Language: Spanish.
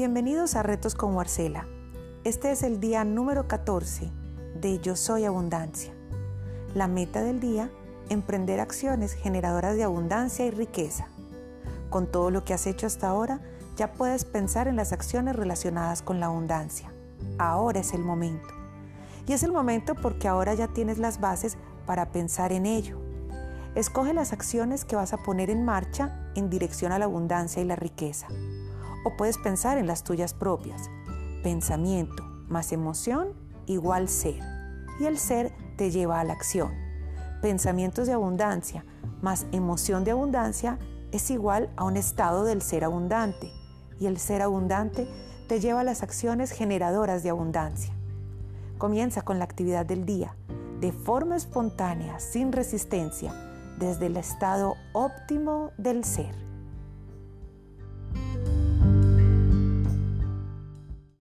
Bienvenidos a Retos con Marcela. Este es el día número 14 de Yo Soy Abundancia. La meta del día, emprender acciones generadoras de abundancia y riqueza. Con todo lo que has hecho hasta ahora, ya puedes pensar en las acciones relacionadas con la abundancia. Ahora es el momento. Y es el momento porque ahora ya tienes las bases para pensar en ello. Escoge las acciones que vas a poner en marcha en dirección a la abundancia y la riqueza o puedes pensar en las tuyas propias. Pensamiento más emoción igual ser. Y el ser te lleva a la acción. Pensamientos de abundancia más emoción de abundancia es igual a un estado del ser abundante. Y el ser abundante te lleva a las acciones generadoras de abundancia. Comienza con la actividad del día, de forma espontánea, sin resistencia, desde el estado óptimo del ser.